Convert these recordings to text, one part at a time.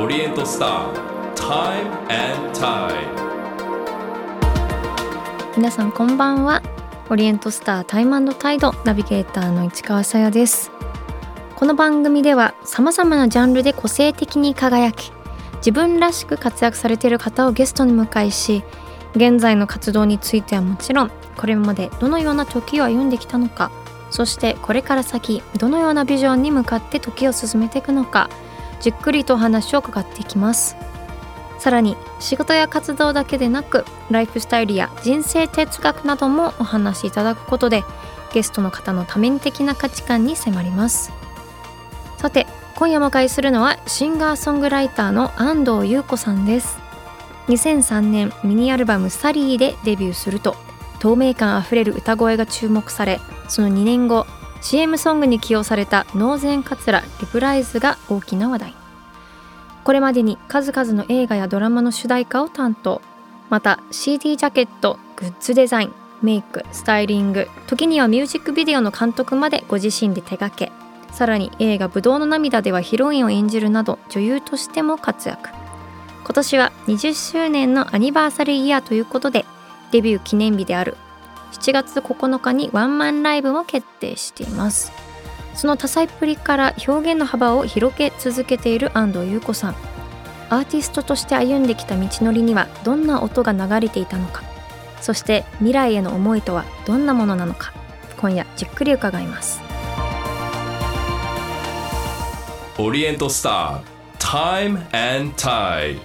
オリエントスター Time and Tide 皆さんこんばんは。オリエントスタータイムタイドナビゲーターの市川さやです。この番組では様々なジャンルで個性的に輝き自分らしく活躍されている方をゲストに迎えし現在の活動についてはもちろんこれまでどのような時を歩んできたのかそしてこれから先どのようなビジョンに向かって時を進めていくのかじっくりと話を伺っていきます。さらに仕事や活動だけでなくライフスタイルや人生哲学などもお話しいただくことでゲストの方の多面的な価値観に迫ります。さて今夜も会するのはシンガーソングライターの安藤優子さんです。2003年ミニアルバム「サリー」でデビューすると透明感あふれる歌声が注目されその2年後 CM ソングに起用された「ノーゼンカツラリプライズ」が大きな話題。これまでに数々の映画やドラマの主題歌を担当。また CD ジャケットグッズデザインメイクスタイリング時にはミュージックビデオの監督までご自身で手掛け。さらに映画「ぶどうの涙」ではヒロインを演じるなど女優としても活躍。今年は20周年のアニバーサリーイヤーということでデビュー記念日である7月9日にワンマンライブも決定しています。その多彩っぷりから表現の幅を広げ続けている安藤優子さん。アーティストとして歩んできた道のりにはどんな音が流れていたのか。そして未来への思いとはどんなものなのか。今夜じっくり伺います。オリエントスター Time and Tide.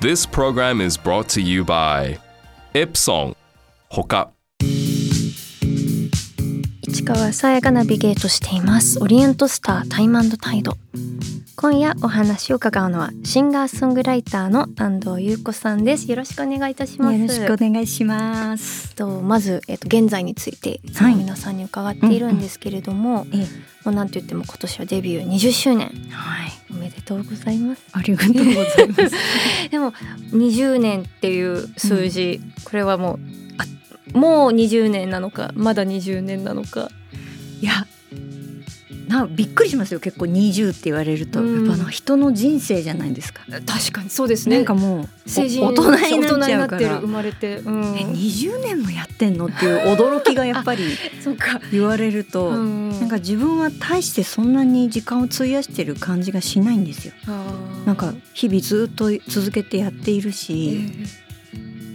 This program is brought to you by Epson ほか市川さやがナビゲートしています。オリエントスタータイムタイド。今夜お話を伺うのはシンガーソングライターの安藤優子さんです。よろしくお願いいたします。よろしくお願いします。とまずえっ、と現在について皆さんに伺っているんですけれども、ええ。もうなんと言っても今年はデビュー20周年。はい。おめでとうございます。ありがとうございます。でも20年っていう数字、これはもうあもう20年なのかまだ20年なのか。いやなびっくりしますよ結構20って言われると、うん。やっぱな人の人生じゃないですか、確かにそうですなんかもう成人お大人になっちゃうから。生まれて、うん、え20年もやってんのっていう驚きがやっぱり 言われると、うんなんか自分は大してそんなに時間を費やしてる感じがしないんですよ。なんか日々ずっと続けてやっているえし、ー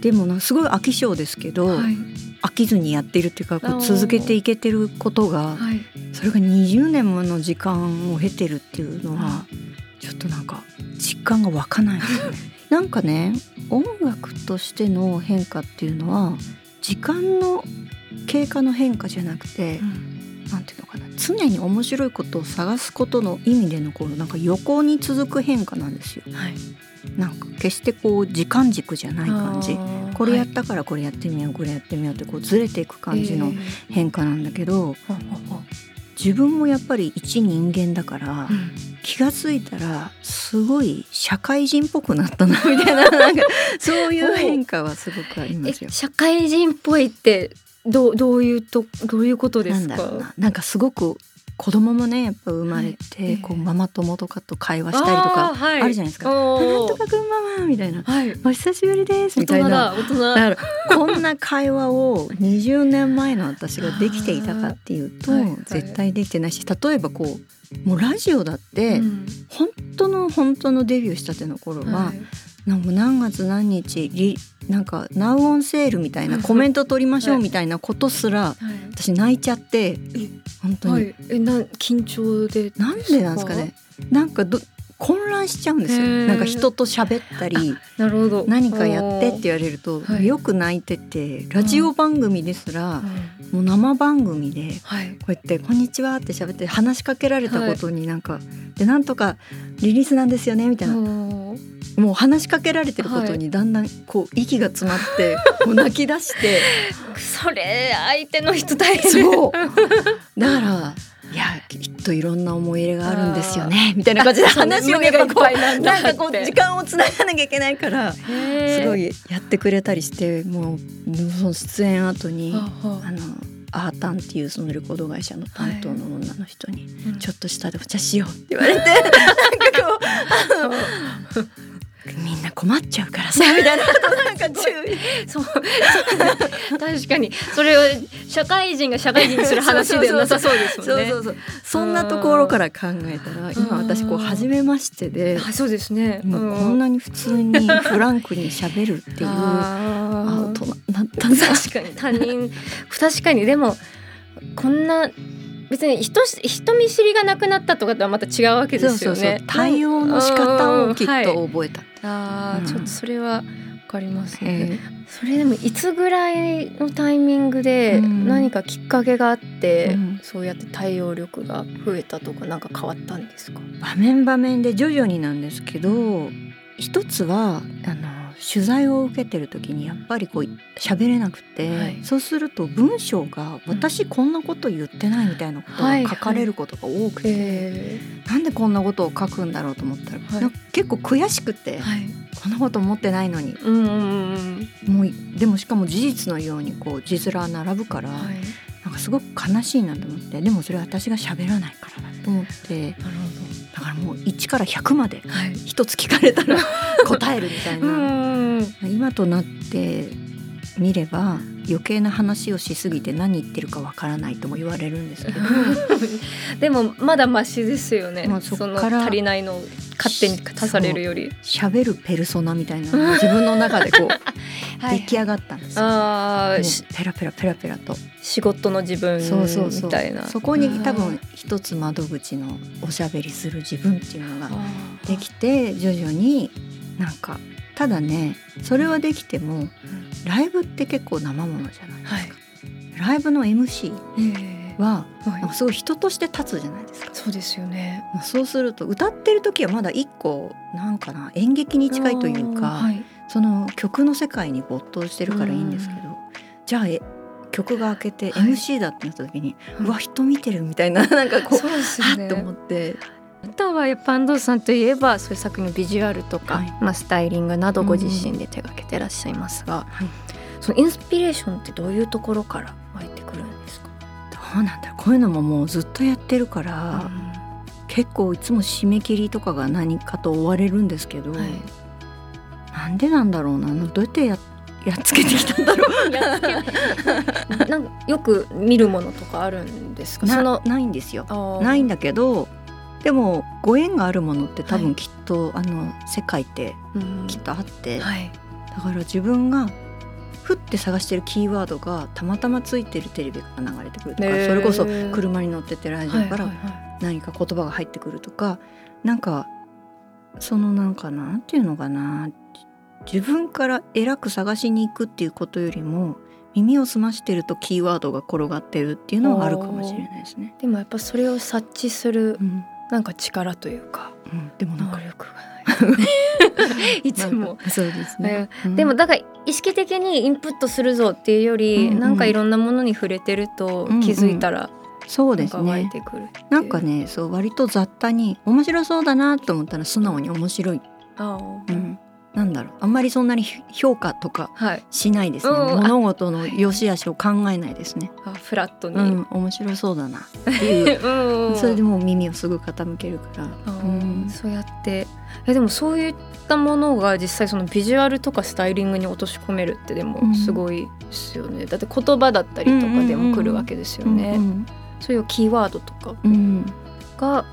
でもなすごい飽き性ですけど、はい。飽きずにやってるっていうかこう続けていけてることがはい。それが20年もの時間を経てるっていうのはちょっとなんか実感が湧かない。ですよね。なんかね音楽としての変化っていうのは時間の経過の変化じゃなくてなんていうのかな常に面白いことを探すことの意味でのこうなんか横に続く変化なんですよ。はいなんか決してこう時間軸じゃない感じ。これやったからこれやってみようこれやってみようってこうずれていく感じのえー変化なんだけど、ほうほうほう自分もやっぱり一人間だから、うん。気がついたらすごい社会人っぽくなったなみたいな なんかそういう変化はすごくありますよ。え。社会人っぽいってどうどういうとどういうことでなすか？んだろうな。なんかすごく子供もねやっぱ生まれて、はい。こうママ友とかと会話したりとかあるじゃないですか。おーなんとかくんママみたいな。はいお久しぶりです大みたいな。大人だからこんな会話を20年前の私ができていたかっていうと、はい。はい絶対できてないし例えばこうもうラジオだって、うん。本当の本当のデビューしたての頃は、はい。なんか何月何日リなんかナウオンセールみたいなコメント取りましょうみたいなことすら、はい。私泣いちゃってえ本当に、はい、えな緊張で。なんでなんですかね。なんかど混乱しちゃうんですよ。なんか人と喋ったりなるほど。何かやってって言われると、はい。よく泣いててラジオ番組ですら、うん。もう生番組ではい。こうやって「こんにちは」って喋って話しかけられたことになんか、でなんとかリリースなんですよねみたいな、もう話しかけられてることにだんだんこう息が詰まって、もう泣き出して。それ相手の人大変。そう。だからいやきっといろんな思い入れがあるんですよね。みたいな感じで話をやっぱこう。なんかこう時間をつながなきゃいけないからすすごいやってくれたりしてもうその出演後にははあ。のアータンっていうそのレコード会社の担当の女の人に、うん。ちょっと下でお茶しようって言われてなんかこう みんな困っちゃうからさ。みたいななんか注意。そう。確かに。それを社会人が社会人にする話でなさそうですもんね。そうそうそう。そんなところから考えたら今私こう初めましてであそうですね。もうこんなに普通にフランクに喋るっていう ああ大人になったんだ確かに。他人確かに。でもこんな別に人し人見知りがなくなったとかとはまた違うわけですよね。対応の仕方をきっはいと覚えた、ああ、うん。ちょっとそれはわかりますね。えそれでもいつぐらいのタイミングでうん。何かきっかけがあって、うん。そうやって対応力が増えたとかなんか変わったんですか？ー場面場面で徐々になんですけど一つはあの取材を受けてる時にやっぱりこう喋れなくて、はい。そうすると文章が私こんなこと言ってないみたいなことはい。が書かれることが多くて、えなんでこんなことを書くんだろうと思ったら、はい。結構悔しくて、はい。こんなこと思ってないのに。うんうんうんもうでもしかも事実のようにこう字面並ぶから。なんかすごく悲しいなと思ってでもそれは私が喋らないからだと思ってなるだからもう1から100まで。一つ聞かれたら 答えるみたいな、ん。今となってみれば余計な話をしすぎて何言ってるかわからないとも言われるんですけど でもまだマシですよね。まあそその足りないのを勝手に足されるより。喋るペルソナみたいな自分の中でこう 出来上がったんですよ。ペラペラペラペラと仕事の自分みたいな。そこに多分一つ窓口のおしゃべりする自分っていうのができて徐々になんかただねそれはできてもライブって結構生ものじゃないですか、はい。ライブの MC ええははいすごい人として立つじゃないですかそうですよね。まあそうすると歌ってる時はまだ一個なんかな演劇に近いというか、はい。その曲の世界に没頭してるからいいんですけど、じゃあえ曲が開けてはい。MC だってなった時に、ううんわ人見てるみたいな なんかこうそうですよね。はっと思って。あとはやっぱ安藤さんといえばそういう作品のビジュアルとか、はい。まあ、スタイリングなどご自身で手掛けてらっしゃいますが、はい。そのインスピレーションってどういうところから湧いてくるんですか、どうなんだこういうのももうずっとやってるから、結構いつも締め切りとかが何かと追われるんですけど、はいなんでなんだろうな。どうやってややっつけてきたんだろう。なんかよく見るものとかあるんですか？そなのないんですよ。ないんだけどでもご縁があるものって多はい。分きっと、あの世界ってうん。きっとあって、はい。だから自分がふって探してるキーワードがたまたまついてるテレビが流れてくるとか、それこそ車に乗っててラジオからはいはいはい。何か言葉が入ってくるとか、なんかそのなんかなんていうのかな自分から偉く探しに行くっていうことよりも耳を澄ましてるとキーワードが転がってるっていうのはあるかもしれないですね。でもやっぱそれを察知するうん。なんか力というかうん、でもなんか能力がない。いつも。そうですね。うん。でもだから意識的にインプットするぞっていうより、うんうんなんかいろんなものに触れてると気づいたらそうですね。なんかねそう割と雑多に面白そうだなと思ったら素直に面白い、うん、なんだろう。あんまりそんなに評価とかはい。しないですね。うん物事の良し悪しを考えないですね。あフラットに、うん面白そうだな。っていう。うんそれでもう耳をすぐ傾けるから。うん。そうやって。えでもそういったものが実際そのビジュアルとかスタイリングに落とし込めるってでもうん。すごいですよね、だって言葉だったりとかでも来るわけですよね、うんそういうキーワードとかが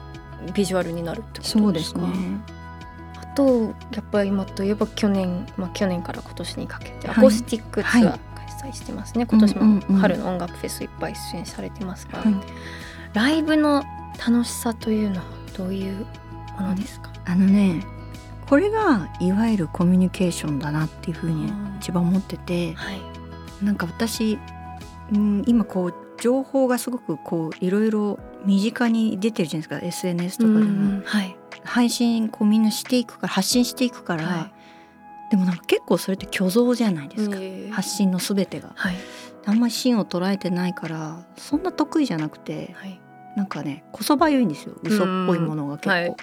ビジュアルになるってことですか？そうですね。あとやっぱり今といえば去年、まあ、去年から今年にかけてアはい。コースティックツアーは開催してますね、今年も春の音楽フェスいっぱい出演されてますが、はい。ライブの楽しさというのはどういうものですか、あのねこれがいわゆるコミュニケーションだなっていうふうに一番思っててはい。なんか私、うん、今こう情報がすごくこういろいろ身近に出てるじゃないですか。SNS とかでも、はい。配信こうみんなしていくから発信してい。くから、はでもなんか結構それって虚像じゃないですか、い発信のすべてが。はい。あんまり芯を捉えてないからそんな得意じゃなくてはい。なんかねこそばゆいんですよ。嘘っぽいものが結構、はい。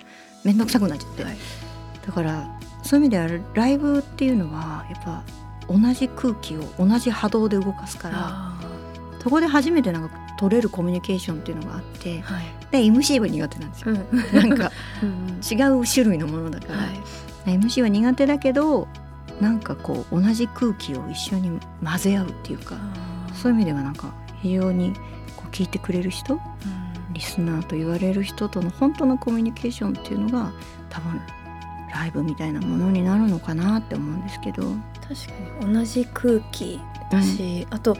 面倒くさくなっちゃって、はい。だからそういう意味ではライブっていうのはやっぱ同じ空気を同じ波動で動かすからあそこで初めてなんか取れるコミュニケーションっていうのがあってはい。で MC は苦手なんですよ。うん。なんかうん違う種類のものだから、はい。MC は苦手だけどなんかこう同じ空気を一緒に混ぜ合うっていうかそういう意味ではなんか非常にこう聞いてくれる人リスナーと言われる人との本当のコミュニケーションっていうのが多分ライブみたいなものになるのかなって思うんですけど。確かに同じ空気だし、あと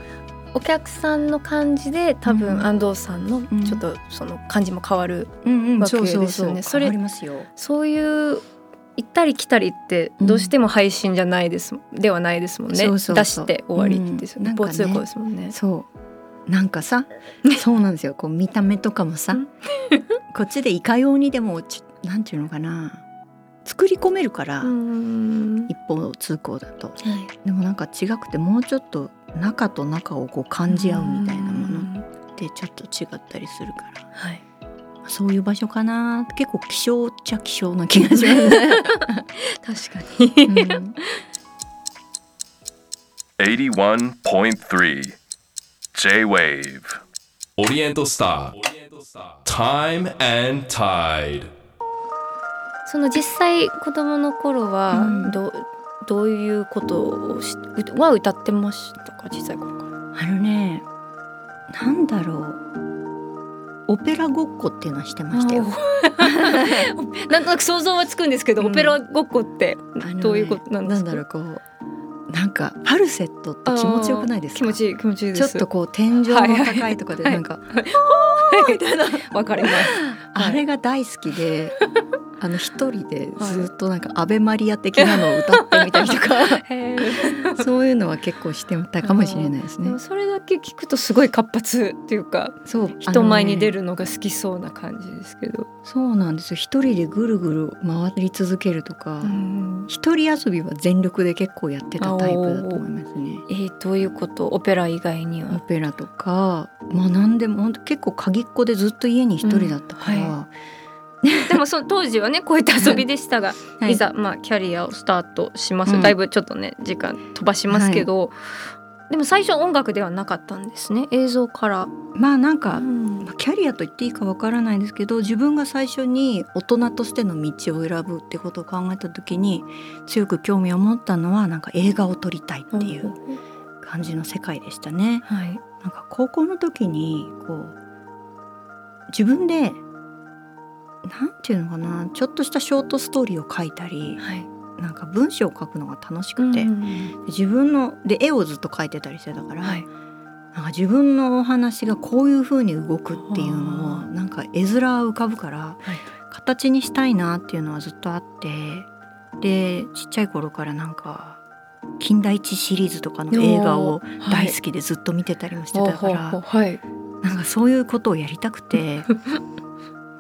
お客さんの感じで多分、うん。安藤さんのん。ちょっとその感じも変わる、うんわけですよね。それ。そういう行ったり来たりってどうしても配信じゃないです、ではないですもんね。出して終わりですよね、うん。通行ですもんね。そう。なんかさそうなんですよ。こう見た目とかもさうん。こっちでいかようにでもちなんていうのかな。作り込めるから、うん。一方通行だと。はい。でもなんか違くてもうちょっと中と中をこう感じ合うみたいなものってちょっと違ったりするから。はい。そういう場所かな。結構希少っちゃ希少な気がします。ね。確かに、うん。81.3 J-Wave オリエントスター Time and Tide. その実際子供の頃はうん。ど,、うどういうことをしうは歌ってましたか？小さい頃から。あのねなんだろう。オペラごっこっていうのはしてましたよ。なんとなく想像はつくんですけど、うん。オペラごっこってどういうことなんですか？なんだろうこうなんかファルセットって気持ちよくないですか？気持ちいい気持ちいいです。ちょっとこう天井の高いとかではい。なんか、みたいな。わかります。あれが大好きであの一人でずっとなんかアベマリア的なのを歌ってみたりとか。へそういうのは結構してたかもしれないですね。それだけ聞くとすごい活発っていうかそう人前に出るるのが好きそうな感じですけど、そうなんですよ。一人でぐるぐる回り続けるとかうん。一人遊びは全力で結構やってたタイプだと思いますね。えーどういうこと？オペラ以外にオはペラとかまあ何でも本当結構鍵っ子でずっと家に一人だったから、うん。は でもその当時はねこういった遊びでしたが、はい。い、ざまあキャリアをスタートします、うんだいぶちょっとね時間飛ばしますけど、でも最初音楽ではなかったんですね映像から。まあなんか、うん。まあキャリアと言っていいかわからないですけど自分が最初に大人としての道を選ぶってことを考えた時に強く興味を持ったのはなんか映画を撮りたいっていう。感じの世界でしたね。はい。なんか高校の時にこう自分でなんていうのかなちょっとしたショートストーリーを書いたりはい。なんか文章を書くのが楽しくて、うん自分ので絵をずっと描いてたりしてたから、はい。なんか自分のお話がこういう風に動くっていうのをなんか絵面浮かぶからはい。形にしたいなっていうのはずっとあってでちっちゃい頃からなんか近代一シリーズとかの映画を大好きでずっと見てたりもしてたから、はい。なんかそういうことをやりたくて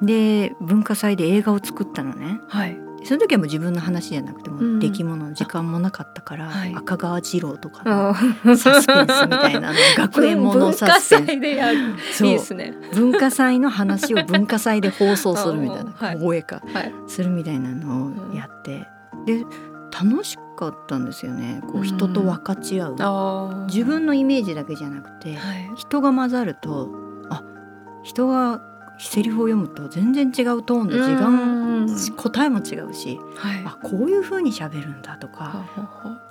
で文化祭で映画を作ったのね。はい。その時はもう自分の話じゃなくてもうん。出来物の時間もなかったから、はい。赤川次郎とかのあサスペンスみたいな 学園もの文化サスペンス。祭でやるそう。いいですね。文化祭の話を文化祭で放送するみたいな。あはい。放映か。はい。するみたいなのをやって、で楽しかったんですよね。こう人と分かち合う、あ自分のイメージだけじゃなくて、はい。人が混ざるとあ人がセリフを読むと全然違うトーンで時間うん。答えも違うしはい。あこういう風に喋るんだとか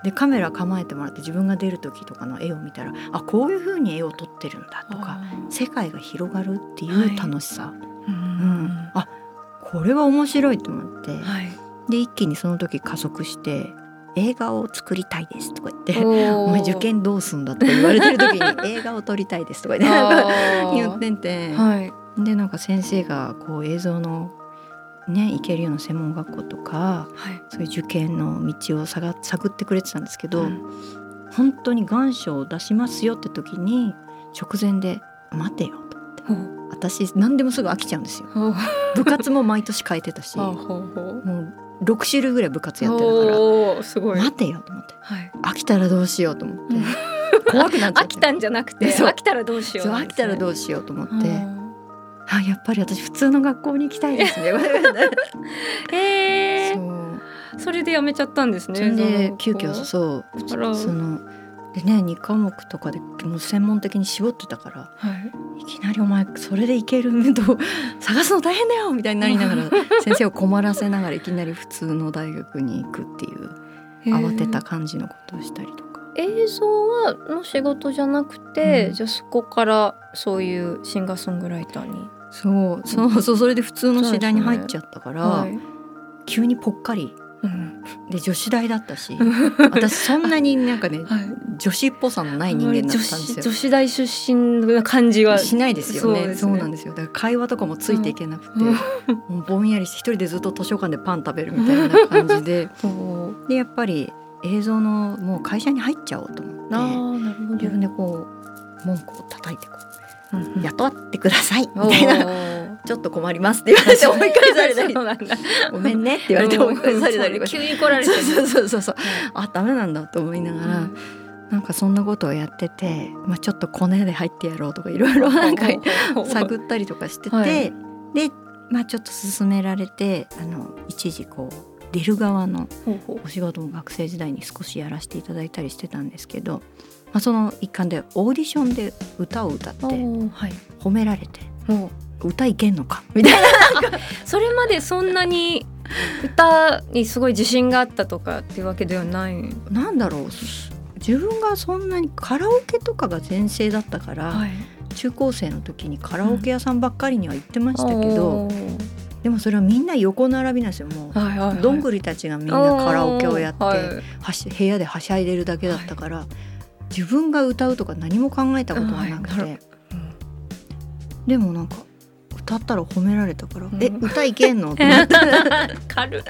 でカメラ構えてもらって自分が出る時とかの絵を見たらあこういう風に絵を撮ってるんだとか世界が広がるっていう楽しさ、ううん。ん、あこれは面白いと思って、はい。で一気にその時加速して映画を作りたいですとか言って。おお前受験どうすんだって言われてる時に 映画を撮りたいですとか言って 言ってて、はいでなんか先生がこう映像のね行けるような専門学校とかはい。そういう受験の道を探探ってくれてたんですけど、うん本当に願書を出しますよって時に直前で「待てよ」とほう。私何でもすぐ飽きちゃうんですよ。部活も毎年変えてたし もほうほう。う6種類ぐらい部活やってたからすごい。待てよと思って。はい。飽きたらどうしようと思って。怖くなっちゃって飽きたんじゃなくて飽きたらどうしよう。そう飽きたらどううしようと思ってあやっぱり私普通の学校に行きたいですね。へえそう。それでやめちゃったんですねそれで急遽う。そうそのでね2科目とかでもう専門的に絞ってたからはい。いきなり「お前それでいけると 探すの大変だよ」みたいになりながら 先生を困らせながらいきなり普通の大学に行くっていう慌てた感じのことをしたりとか。映像はの仕事じゃなくて、うん。じゃあそこからそういうシンガーソングライターに、そう。そうそうそれで普通の次第に入っちゃったから、はい。急にぽっかり。うん。で女子大だったし 私そんなになんかねはい、女子っぽさのない人間だったんです女子よ。女子大出身な感じはしないですよね。そうそうなんですよ。だから会話とかもついていけなくて、うん。もうぼんやりして一人でずっと図書館でパン食べるみたいな感じで。おでやっぱり映像のもう会社に入っちゃおうと思って自分でこう文句を叩いてこうんう雇ってください。みおたいな。ー ちょっと困りますって言われて追い返されたり。ごめんねって言われて追い返されたり急に来られてそうそうそうそう。あダメなんだと思いながら、うん。なんかそんなことをやってて、まあ、ちょっとコネで入ってやろうとかいろいろ なんか探ったりとかしてて、はい。で、まあ、ちょっと勧められてあの一時こう出る側のお仕事も学生時代に少しやらせていただいたりしてたんですけど、まあ、その一環でオーディションで歌を歌って褒められて歌いけんのか？みたいな。それまでそんなに歌にすごい自信があったとかっていうわけではない。なんだろう。自分がそんなにカラオケとかが全盛だったから、い。中高生の時にカラオケ屋さんばっかりには行ってましたけど、おー。でもそれはみんな横並びなんですよ。もう。はいはいはい、どんぐりたちがみんなカラオケをやって、はい。はし部屋ではしゃいでるだけだったから、自分が歌うとか何も考えたことがなくて、うん。でもなんか歌ったら褒められたから「うん。え歌いけんの?」って。軽い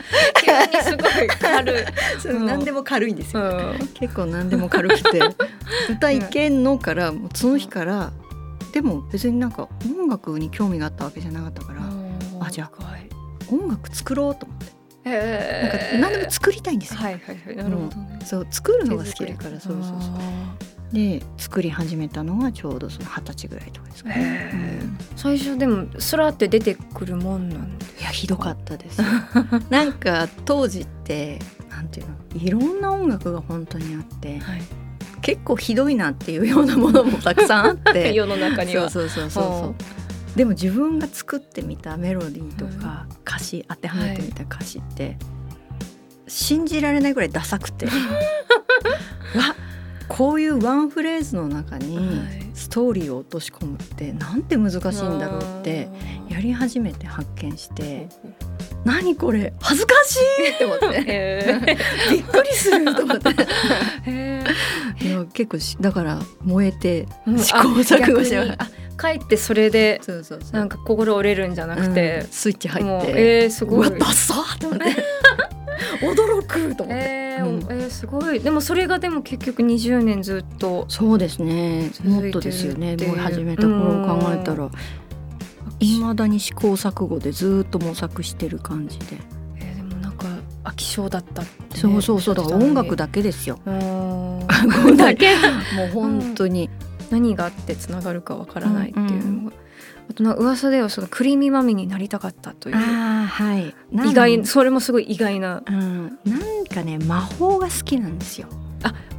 急にすごい軽い。そううん。何でも軽いんですよ、うん。結構何でも軽くて「歌いけんの?」からもうその日からでも別になんか音楽に興味があったわけじゃなかったから、あじゃあはい。音楽作ろうと思って、えなんか何でも作りたいんですよ、はいはいはい。なるほどね。そう作るのが好きだからそう。そうそうあで作り始めたのがちょうどその二十歳ぐらいとかですかね、ー。うん。最初でもスラって出てくるもんなんでいやひどかったです。よ なんか当時ってなんていうの？いろんな音楽が本当にあってはい、結構ひどいなっていうようなものもたくさんあって。世の中には。そうそうそうそうそうでも自分が作ってみたメロディーとか歌詞当てはめてみた歌詞って信じられないぐらいダサくて。わこういうワンフレーズの中にはい。ストーリーを落とし込むってなんて難しいんだろうってやり始めて発見して 何これ恥ずかしいって思って。へびっくりすると思って。ー。へいや結構しだから燃えてー試行錯誤しながらあかえってそれでそうそうそう。なんか心折れるんじゃなくてうん、スイッチ入って、えー、すうごい。わダッサーと思って。驚くと思って、えーうん。えーすごい。でもそれがでも結局20年ずっとそうですね。もっとですよね。もう始めた頃を考えたら。いまだに試行錯誤でずっと模索してる感じで、えーでもなんか飽き性だったってね、そうそうそう。だから音楽だだけですよ。うん。だけ。もう本当に、何があってつながるかわからないっていうのが、うんうあとな噂ではそのクリーミーマミになりたかったというああはい。意外それもすごい意外な。うん、なんかね魔法が好きなんですよ。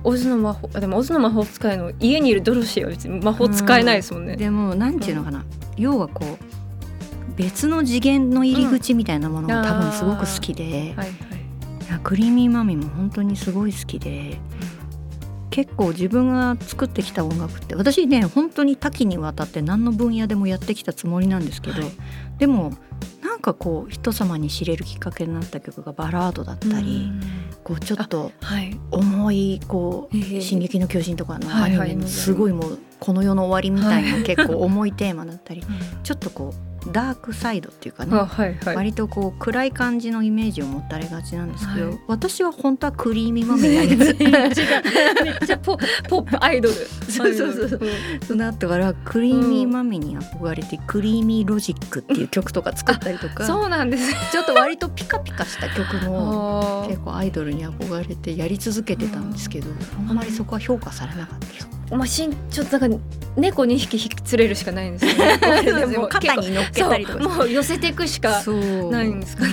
オズの魔法あでもオズの魔法使いの家にいるドロシーは別に魔法使えないですもんね、でもなんていうのかな、要はこう別の次元の入り口みたいなものが多分すごく好きで、はいはい。いやクリーミーマミも本当にすごい好きで結構自分が作ってきた音楽って私ね本当に多岐にわたって何の分野でもやってきたつもりなんですけど、はい。でもなんかこう人様に知れるきっかけになった曲がバラードだったり、こうちょっとはい。重いこうええ「進撃の巨人」とかのアはいはい。ニメのすごいもうこの世の終わりみたいな結構重いテーマだったり ちょっとこうダークサイドっていうかねあはいはい。割とこう暗い感じのイメージを持たれがちなんですけど、はい。私は本当はクリーミーマミなんです。めっちゃポポップアイドル。そうそうそう。そうん。その後からクリーミーマミに憧れて「クリーミーロジック」っていう曲とか作ったりとかそうなんです。ねちょっと割とピカピカした曲もあ結構アイドルに憧れてやり続けてたんですけどあん。まりそこは評価されなかったです。ーまあ身長なんか猫2匹引き連れるしかないんですよね。でも肩に乗っけたりとか。もう寄せていくしかないんですかね。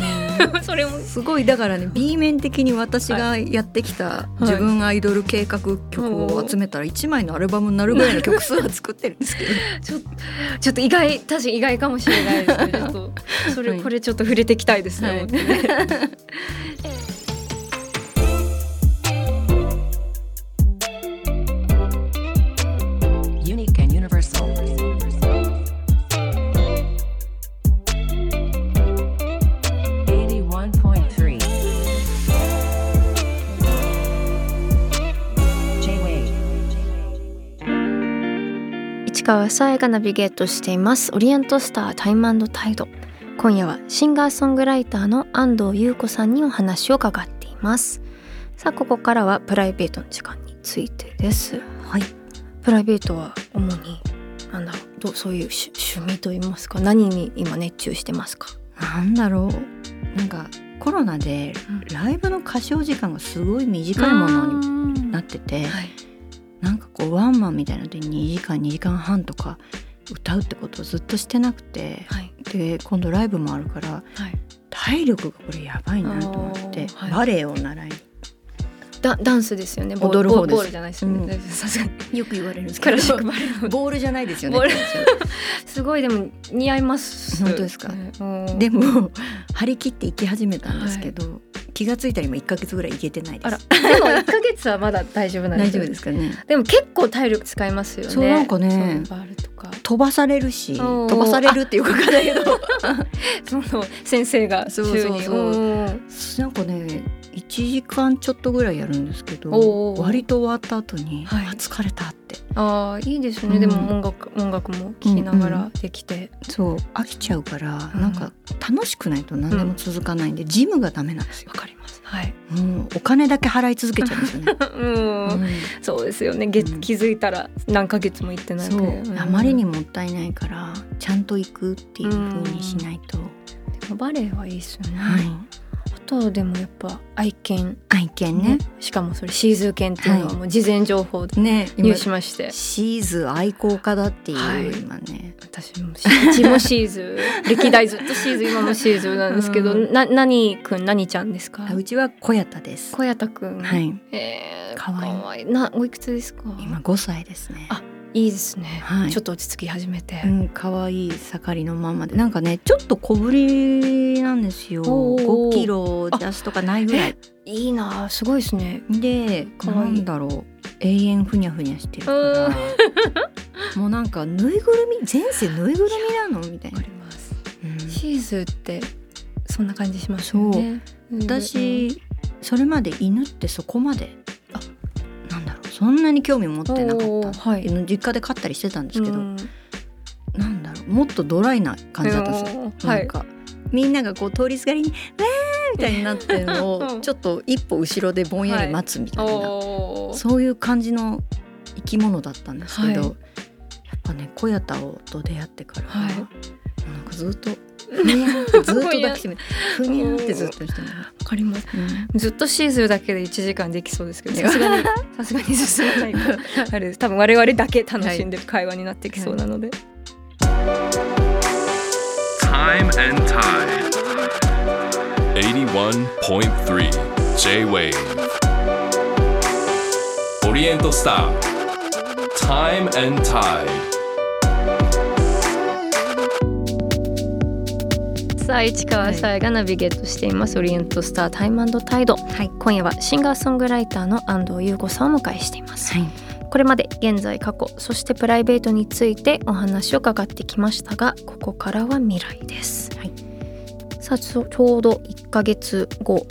う んそれも。すごいだからね B 面的に私がやってきた自分アイドル計画曲を集めたら1枚のアルバムになるぐらいの曲数は作ってるんですけど。ちょっとちょっと意外確かに意外かもしれないですね。ちょっとそれ、はい。これちょっと触れていきたいですね、はい川さえがナビゲートしています。オリエントスタータイムタイド。今夜はシンガーソングライターの安藤優子さんにお話を伺っています。さあここからはプライベートの時間についてです。はい。プライベートは主になんだろうどうそういう趣趣味と言いますか何に今熱中してますか？なんだろう。なんかコロナでライブの歌唱時間がすごい短いものにになっててはいなんかこうワンマンみたいなので2時間2時間半とか歌うってことをずっとしてなくてはい。で今度ライブもあるからはい。体力がこれやばいなと思って、はい。バレエを習いに。ダダンスですよね。ボー踊る方です。ボールじゃないですよね、うん。さすがに。よく言われるんですクラシックバレエのボールじゃないですよねすごいでも似合います。本当ですか？ねうん。でも張り切って行き始めたんですけど、気がついたら今1ヶ月ぐらい行けてないです。でも1ヶ月はまだ大丈夫なんですよ大丈夫ですかね。でも結構体力使いますよね。そうなんかねそうバールとか。飛ばされるし飛ばされるっていうかわかんないけど。その先生がそうそうそう。うん。なんかね1時間ちょっとぐらいやるんですけど割と終わった後に、はい。あ疲れたって。ああいいですね、うん。でも音楽音楽も聴きながらできて、そう飽きちゃうから、うん。なんか楽しくないと何でも続かないんで、ジムがダメなんですよ。わ、かります。はい、もうお金だけ払い続けちゃうんですよね、うん。うん。そうですよね。月うん。気づいたら何ヶ月も行ってないそう、ん。あまりにもったいないからちゃんと行くっていう風にしないと、でもバレエはいいですよね、はい。あとでもやっぱ愛犬。愛犬ね。しかもそれシーズー犬っていうのはもう事前情報でね入手しまして、シーズ愛好家だっていう、はい今ね私もうちもシーズー。歴代ずっとシーズー今もシーズーなんですけど、うん。な何くん何ちゃんですか？あうちは小谷田です。小谷田くん、はい。えー、かわい。いかわい。いなおいくつですか？今5歳ですね。あいいですね、はい。ちょっと落ち着き始めて、うん可愛い盛りのままでなんかねちょっと小ぶりなんですよ。おー。5キロジャストかないぐらい。いいな。すごいですね。でなんだろう。永遠ふにゃふにゃしてるから。もうなんかぬいぐるみ前世ぬいぐるみなの？みたいな。うん。シーズーってそんな感じしますよね。う。ん私それまで犬ってそこまでそんなに興味持ってなかった、はい。実家で飼ったりしてたんですけど、うんなんだろうもっとドライな感じだったんですよ、うん。はいなんかみんながこう通りすがりに「わー!」みたいになってるの うん。をちょっと一歩後ろでぼんやり待つみたいな、おー。そういう感じの生き物だったんですけど、はい。やっぱね小谷田をと出会ってから、なんかずっとふにゃってずっと抱きしめて。ふにゃってずっとしてます、わかります。うん。ずっとシーズーだけで1時間できそうですけどさすがに。さすがに進まないから あれです。多分我々だけ楽しんでる会話になってきそうなので、Time and Tide. 81.3 J-Wave. Oriental Star. Time and Tide さあ市川さえがナビゲートしています、オリエントスタータイムタイド、はい。今夜はシンガーソングライターの安藤優子さんをお迎えしています、はい。これまで現在過去そしてプライベートについてお話を伺ってきましたがここからは未来です、はい。さあちょちょうど1ヶ月後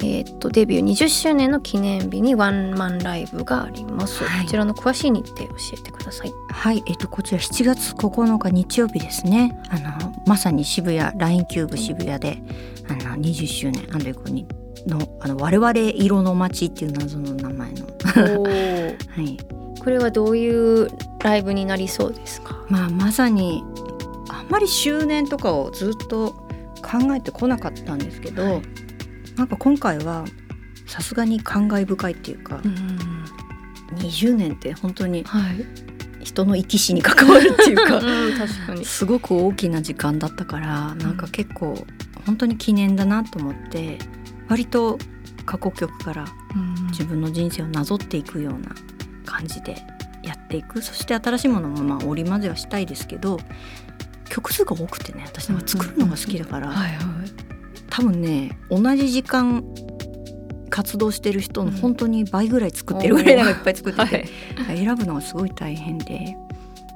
えーっとデビュー20周年の記念日にワンマンライブがあります、はい。こちらの詳しい日程教えてください。はい、えっとこちら7月9日日曜日ですね。あのまさに渋谷ラインキューブ渋谷であの20周年アンドレコにのあの我々色の街っていう謎の名前の。はい。これはどういうライブになりそうですか？まあまさにあんまり周年とかをずっと考えてこなかったんですけど、はいなんか今回はさすがに感慨深いっていうか、うん20年って本当にはい。人の生き死に関わるっていうか。うん確かに。すごく大きな時間だったからなんか結構本当に記念だなと思って割と過去曲から自分の人生をなぞっていくような感じでやっていく。そして新しいものもまあ織り交ぜはしたいですけど曲数が多くてね私なんか作るのが好きだから、はいはい多分ね同じ時間活動してる人の本当に倍ぐらい作ってるぐらいなんかいっぱい作ってて、選ぶのがすごい大変で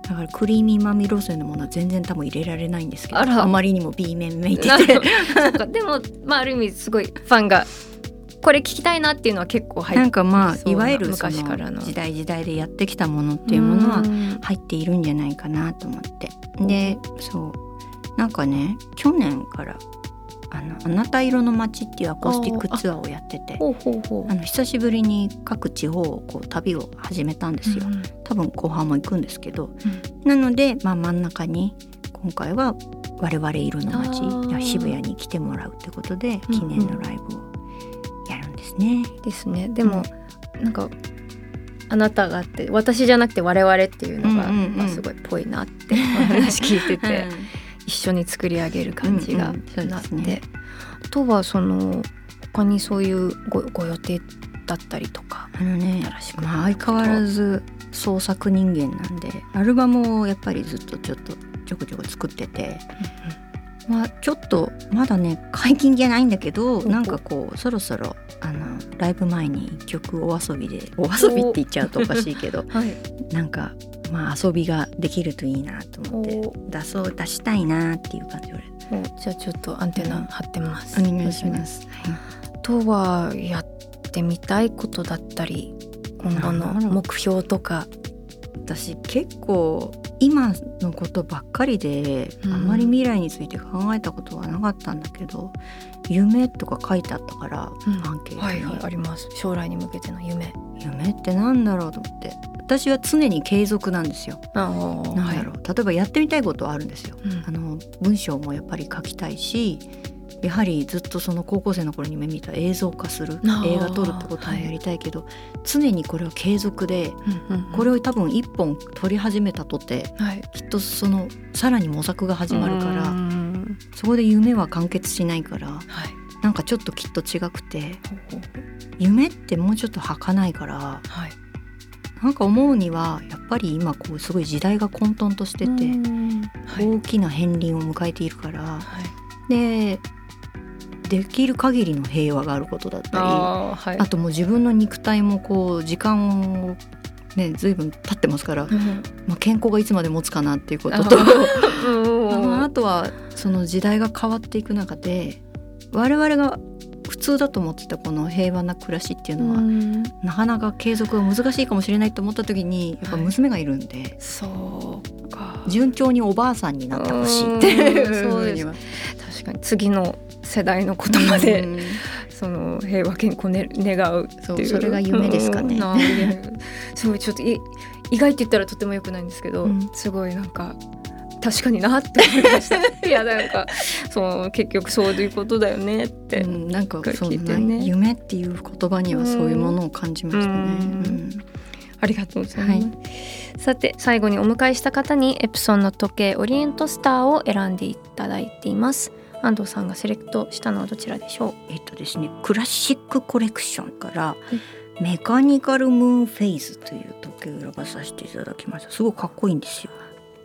だからクリーミーマミー路線のものは全然多分入れられないんですけどあまりにも B 面めいてて。でもまあある意味すごいファンがこれ聞きたいなっていうのは結構入ってなんかまそうないわゆるそ昔からの。の時代時代でやってきたものっていうものはうん。入っているんじゃないかなと思って。でそう。なんかね去年からあの「あなた色の街」っていうアコースティックツアーをやってて。あの久しぶりに各地方をこう旅を始めたんですよ。うん。多分後半も行くんですけど、なので、まあ、真ん中に今回は「我々色の街あー」渋谷に来てもらうってことでうん記念のライブをやるんですね。ですね。でも、なんかあなたがあって私じゃなくて我々っていうのが、うんうんうんまあ、すごいっぽいなってお話聞いてて、一緒に作り上げる感じがうんうんそうなって、ですね。あとはその他にそういうごご予定だったりとかあのね新しく。まあ、相変わらず創作人間なんでアルバムをやっぱりずっとちょっとちょこちょこ作ってて、まあ、ちょっとまだね解禁じゃないんだけどほなんかこうそろそろあのライブ前に一曲お遊びでお遊びって言っちゃうとおかしいけど はい。なんかまあ遊びができるといいなと思ってお。出そう出したいなっていう感じじゃあちょっとアンテナ張ってます、お願いします。あとはやってみたいことだったり今後の目標とか私結構今のことばっかりで、うん。あまり未来について考えたことはなかったんだけど夢とか書いてあったから、うん。アンケートに、はいはいあります。将来に向けての夢。夢ってなんだろうと思って。私は常に継続なんですよ。あなんだろう、例えばやってみたいことはあるんですよ。うん。あの文章もやっぱり書きたいしやはりずっとその高校生の頃に夢見た映像化する映画撮るってこともやりたいけど、常にこれは継続でうんうんうん。これを多分一本撮り始めたとてはい。きっとそのさらに模索が始まるから、うんそこで夢は完結しないからはい。なんかちょっときっと違くて夢ってもうちょっと儚いからはい。なんか思うにはやっぱり今こうすごい時代が混沌としてて、大きな片鱗を迎えているからはい。でできる限りの平和があることだったりあはい。ともう自分の肉体もこう時間をね随分経ってますから、うん。まあ、健康がいつまで持つかなっていうことと。あ、あとはその時代が変わっていく中で我々が普通だと思ってたこの平和な暮らしっていうのは、うん。なかなか継続が難しいかもしれないと思った時にやっぱ娘がいるんで、そうか。順調におばあさんになってほしいっていううん。そうです。確かに。次の世代のことまで、うん。その平和健康ね願うっていう。それが夢ですかね。すごいちょっとい意外って言ったらとても良くないんですけど、うん。すごいなんか確かになって思いました。いやなんかその結局そういうことだよねって、うんなんかそうね夢っていう言葉にはそういうものを感じましたね。うん。うん。ありがとうございます、さて最後にお迎えした方にエプソンの時計オリエントスターを選んでいただいています安藤さんがセレクトしたのはどちらでしょう？えっとですねクラシックコレクションから、メカニカルムーンフェイズという時計を選ばさせていただきました。すごいかっこいいんですよ。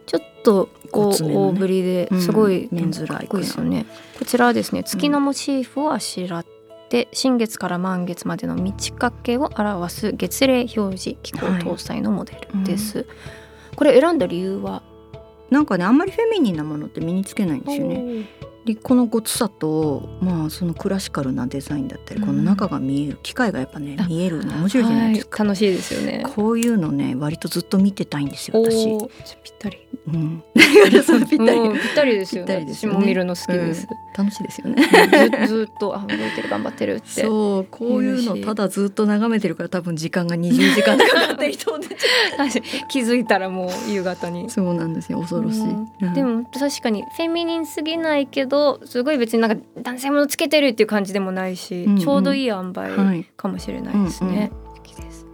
ちょっとこう、大ぶりでうん。すごい、メンズライクな。かっこいいですよね。こちらはですね月のモチーフをあしらって、新月から満月までの満ち欠けを表す月齢表示機構はい搭載のモデルです、これ選んだ理由は？なんかねあんまりフェミニンなものって身につけないんですよね。でこのごつさとまあそのクラシカルなデザインだったり、うん。この中が見える機械がやっぱねあ見えるの面白いじゃないですか、はい楽しいですよね。こういうのね割とずっと見てたいんですよ私、ぴったり。うん、そうぴったり、うんぴったりですよね。ぴったりですよね。私も見るの好きです、楽しいですよね。ず ずっとあ動いてる頑張ってるって。そうこういうのただずっと眺めてるから多分時間が20時間とかかって いとんで気づいたらもう夕方に。そうなんですよ恐ろしい、うん。うん。でも確かにフェミニンすぎないけどすごい別になんか男性ものつけてるっていう感じでもないし、うんうんちょうどいい塩梅はいかもしれないですね。好きです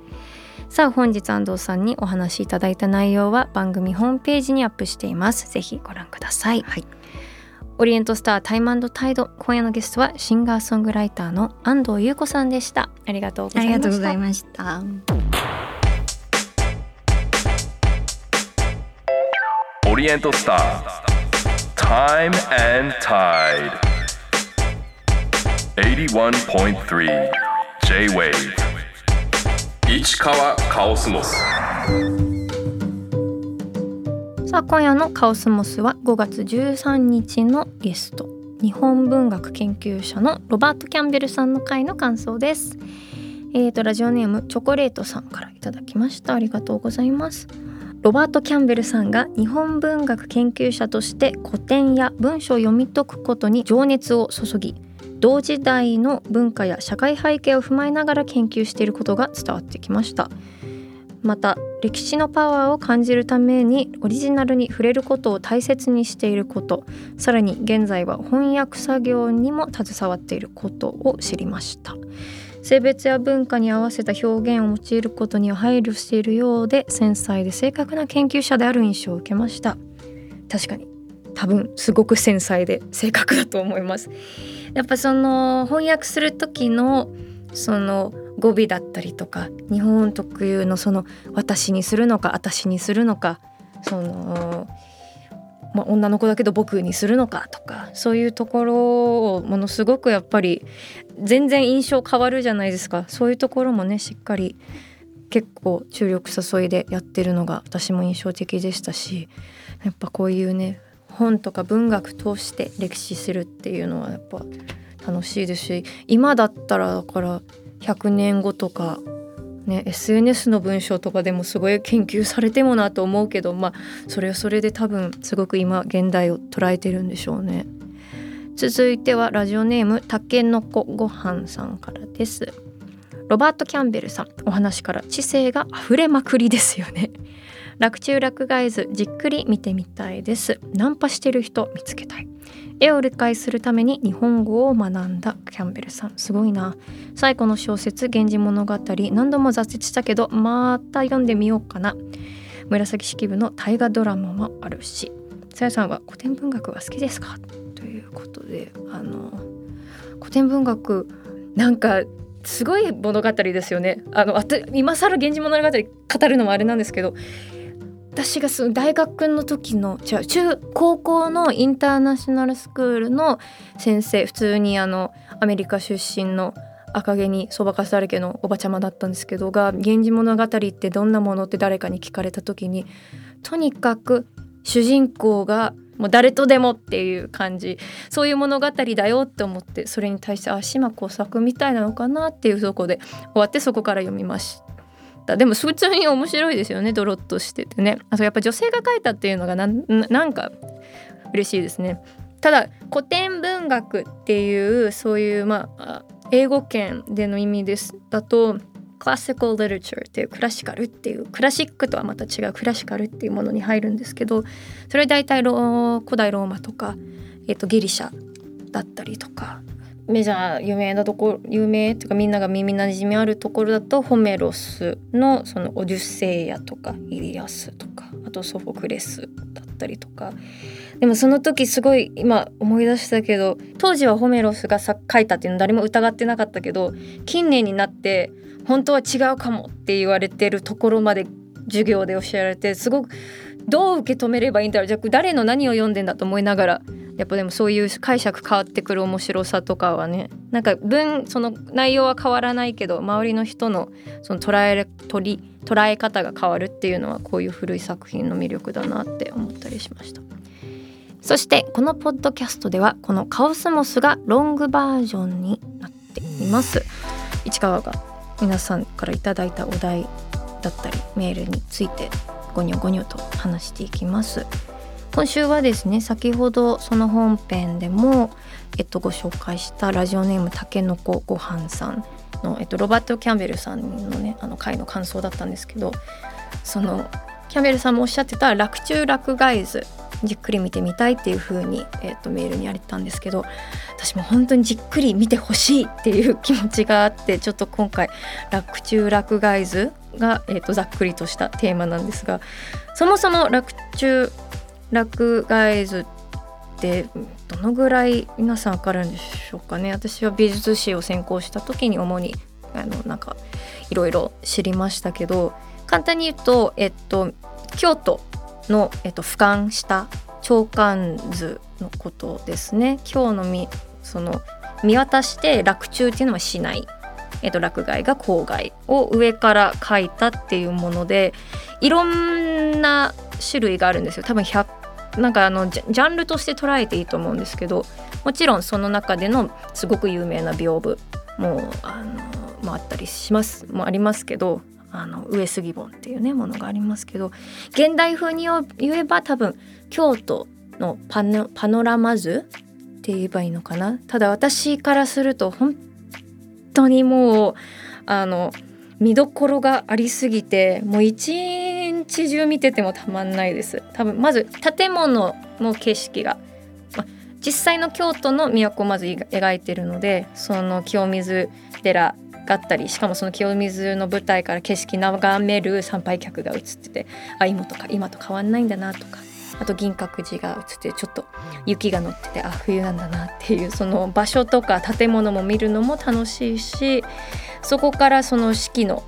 さあ本日安藤さんにお話しいただいた内容は番組ホームページにアップしています。ぜひご覧ください。はいオリエントスタータイムタイド今夜のゲストはシンガーソングライターの安藤優子さんでしたありがとうございましたありがとうございました。Oriental Star Time and Tide. 81.3 J-Wave 市川カオスモスさあ今夜のカオスモスは5月13日のゲスト。日本文学研究者のロバート・キャンベルさんの回の感想です。えーとラジオネームチョコレートさんからいただきました。ありがとうございます。ロバート・キャンベルさんが日本文学研究者として古典や文章を読み解くことに情熱を注ぎ同時代の文化や社会背景を踏まえながら研究していることが伝わってきました。また歴史のパワーを感じるためにオリジナルに触れることを大切にしていることさらに現在は翻訳作業にも携わっていることを知りました。性別や文化に合わせた表現を用いることには配慮しているようで繊細で正確な研究者である印象を受けました。確かに多分すごく繊細で正確だと思います。やっぱその翻訳する時のその語尾だったりとか日本特有のその私にするのか私にするのかその、まあ、女の子だけど僕にするのかとかそういうところをものすごくやっぱり全然印象変わるじゃないですか。そういうところもねしっかり結構注力注いでやってるのが私も印象的でしたしやっぱこういうね本とか文学通して歴史するっていうのはやっぱ楽しいですし今だったらだから100年後とか、ね、SNS の文章とかでもすごい研究されてもなと思うけどまあそれはそれで多分すごく今現代を捉えてるんでしょうね。続いてはラジオネームたけのこごはんさんからです。ロバート・キャンベルさんお話から知性が溢れまくりですよね。落中落外図じっくり見てみたいです。ナンパしてる人見つけたい。絵を理解するために日本語を学んだ。キャンベルさんすごいな。最古の小説「源氏物語」何度も挫折したけどまた読んでみようかな。紫式部の大河ドラマもあるし。さやさんは古典文学は好きですか？ということであの古典文学なんかすごい物語ですよね。あのあ今更源氏物語語るのもあれなんですけど私がその大学の時の違う中高校のインターナショナルスクールの先生普通にあのアメリカ出身の赤毛にそばかすだらけのおばちゃまだったんですけどが「源氏物語ってどんなもの?」って誰かに聞かれた時にとにかく主人公がもう誰とでもっていう感じそういう物語だよって思ってそれに対してあ島耕作みたいなのかなっていうとこで終わってそこから読みました。でも普通に面白いですよねドロッとしててね。あとやっぱ女性が書いたっていうのがなんなんか嬉しいですね。ただ古典文学っていうそういうまあ英語圏での意味です。だとクラシカル・リテラチャーっていうクラシカルっていうクラシックとはまた違うクラシカルっていうものに入るんですけどそれ大体ロ古代ローマとか、えっとギリシャだったりとかメジャー有名なところ有名っていうかみんなが耳なじみあるところだとホメロスのそのオデュッセイヤとかイリアスとかあとソフォクレスだったりとか。でもその時すごい今思い出したけど当時はホメロスが書いたっていうの誰も疑ってなかったけど近年になって本当は違うかもって言われてるところまで授業で教えられてすごくどう受け止めればいいんだろう。じゃあ誰の何を読んでんだと思いながらやっぱでもそういう解釈変わってくる面白さとかはねなんか文その内容は変わらないけど周りの人のその捉え取り捉え方が変わるっていうのはこういう古い作品の魅力だなって思ったりしました。そしてこのポッドキャストではこのカオスモスがロングバージョンになっています。市川が皆さんからいただいたお題だったりメールについてゴニョゴニョと話していきます。今週はですね先ほどその本編でも、えっと、ご紹介したラジオネームたけのこごはんさんの、えっと、ロバート・キャンベルさんのねあの回の感想だったんですけどそのキャンベルさんもおっしゃってた落中落外図じっくり見てみたいっていう風に、えっと、メールにあれたんですけど私も本当にじっくり見てほしいっていう気持ちがあってちょっと今回落中落外図が、えっと、ざっくりとしたテーマなんですがそもそも落中落外図ってどのぐらい皆さんわかるんでしょうかね？私は美術史を専攻した時に主にあのなんかいろいろ知りましたけど簡単に言うと、えっと、京都の、えっと、俯瞰した長官図のことですね。今日のみその見渡して洛中っていうのは市内、えっと、落外が郊外を上から描いたっていうものでいろんな種類があるんですよ。多分なんかあのジャンルとして捉えていいと思うんですけどもちろんその中でのすごく有名な屏風もあのもあったりしますもありますけどあの上杉本っていうねものがありますけど現代風に言えば多分京都のパノパノラマ図って言えばいいのかな？ただ私からすると本当にもうあの見どころがありすぎてもう一日中見ててもたまんないです。多分まず建物の景色が、ま、実際の京都の都をまず描いてるのでその清水寺があったりしかもその清水の舞台から景色眺める参拝客が映っててあ今とか今と変わんないんだなとか。あと銀閣寺が映ってちょっと雪が乗っててあ冬なんだなっていうその場所とか建物も見るのも楽しいしそこからその四季の、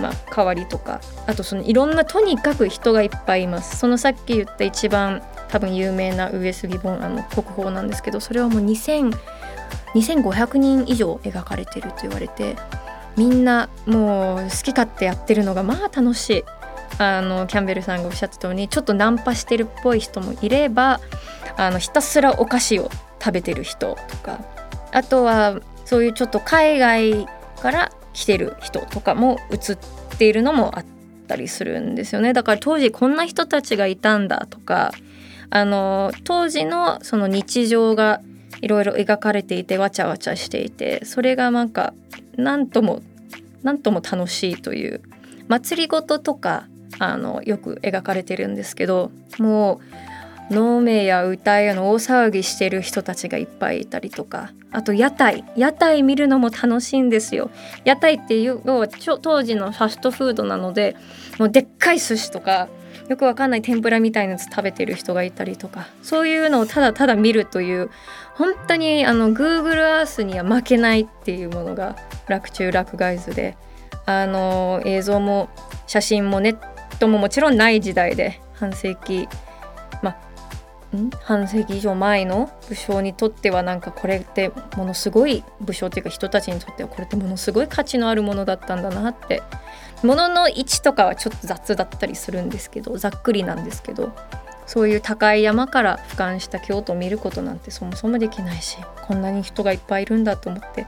まあ、変わりとかあとそのいろんなとにかく人がいっぱいいます。そのさっき言った一番多分有名な上杉本あの国宝なんですけどそれはもう2000 2500人以上描かれてると言われてみんなもう好き勝手やってるのがまあ楽しい。あのキャンベルさんがおっしゃったようにちょっとナンパしてるっぽい人もいればあのひたすらお菓子を食べてる人とかあとはそういうちょっと海外から来てる人とかも映っているのもあったりするんですよね。だから当時こんな人たちがいたんだとかあの当時のその日常がいろいろ描かれていてわちゃわちゃしていてそれがなんか何とも何とも楽しいという祭りごととかあのよく描かれてるんですけどもう能名や歌やの大騒ぎしてる人たちがいっぱいいたりとか。あと屋台。屋台見るのも楽しいんですよ。屋台っていう要は当時のファストフードなのでもうでっかい寿司とかよくわかんない天ぷらみたいなやつ食べてる人がいたりとか。そういうのをただただ見るという本当にあの Google Earth には負けないっていうものが洛中洛外図であの映像も写真もネットももちろんない時代で半世紀半世紀以上前の武将にとってはなんかこれってものすごい武将っていうか人たちにとってはこれってものすごい価値のあるものだったんだなって。ものの位置とかはちょっと雑だったりするんですけどざっくりなんですけどそういう高い山から俯瞰した京都を見ることなんてそもそもできないしこんなに人がいっぱいいるんだと思って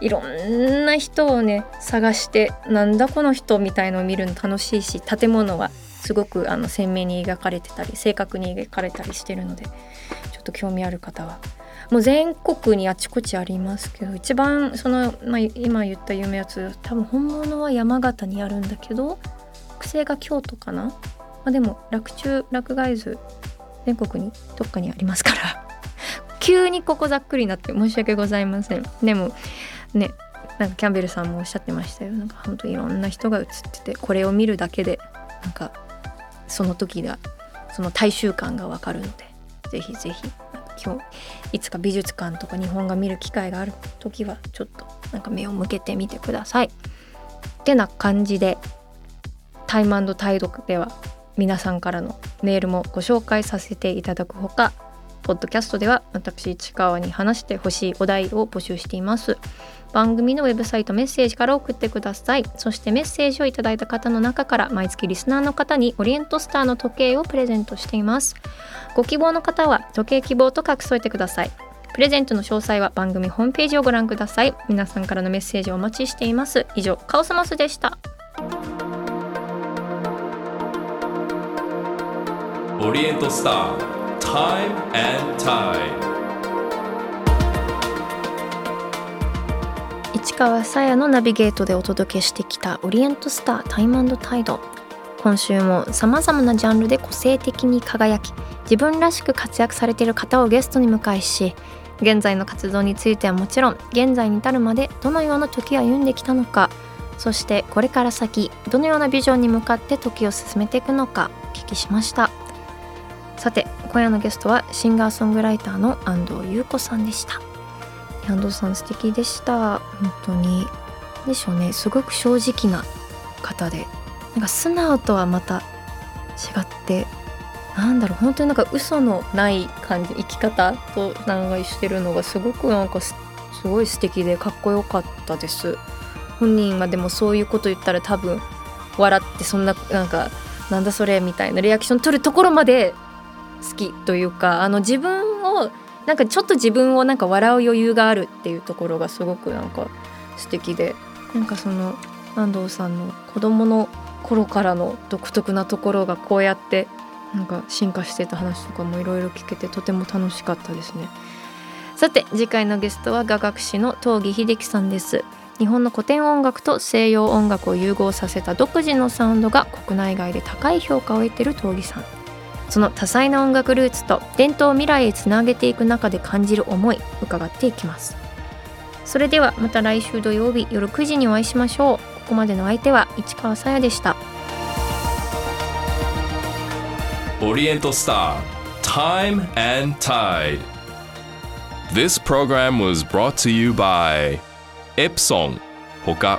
いろんな人をね探してなんだこの人みたいのを見るの楽しいし建物はすごくあの鮮明に描かれてたり正確に描かれたりしてるのでちょっと興味ある方は。もう全国にあちこちありますけど一番その、まあ、今言った有名やつ多分本物は山形にあるんだけど複製が京都かな、まあ、でも洛中洛外図全国にどっかにありますから。急にここざっくりになって申し訳ございません。でもねなんかキャンベルさんもおっしゃってましたよ。なんか本当いろんな人が写っててこれを見るだけでなんかその時がその大衆感がわかるのでぜひぜひ今日いつか美術館とか日本が見る機会がある時はちょっとなんか目を向けてみてください。ってな感じでタイムタイドでは皆さんからのメールもご紹介させていただくほかポッドキャストでは私市川に話してほしいお題を募集しています。番組のウェブサイトメッセージから送ってください。そしてメッセージをいただいた方の中から毎月リスナーの方にオリエントスターの時計をプレゼントしています。ご希望の方は時計希望と書き添えてください。プレゼントの詳細は番組ホームページをご覧ください。皆さんからのメッセージをお待ちしています。以上カオスマスでした。オリエントスター。Time and Tide. 市川さやのナビゲートでお届けしてきたオリエントスタータイムタイド。今週もさまざまなジャンルで個性的に輝き自分らしく活躍されている方をゲストに迎えし現在の活動についてはもちろん現在に至るまでどのような時を歩んできたのかそしてこれから先どのようなビジョンに向かって時を進めていくのかお聞きしました。さて今夜のゲストはシンガーソングライターの安藤優子さんでした。安藤さん素敵でした。本当に。でしょうね。すごく正直な方で。なんか素直とはまた違ってなんだろう。本当になんか嘘のない感じ生き方となんかしてるのがすごくなんかすすごい素敵でかっこよかったです。本人はでもそういうこと言ったら多分笑ってそんななんかなんだそれみたいなリアクション取るところまで好きというかあの自分をなんかちょっと自分をなんか笑う余裕があるっていうところがすごくなんか素敵で。なんかその安藤さんの子供の頃からの独特なところがこうやってなんか進化してた話とかもいろいろ聞けてとても楽しかったですね。さて次回のゲストは雅楽師の東儀秀樹さんです。日本の古典音楽と西洋音楽を融合させた独自のサウンドが国内外で高い評価を得てる東儀さん。その多彩な音楽ルーツと伝統を未来へつなげていく中で感じる思い伺っていきます。それではまた来週土曜日夜9時にお会いしましょう。ここまでの相手は市川さやでした。Oriental Star Time and Tide. This program was brought to you by Epson ほか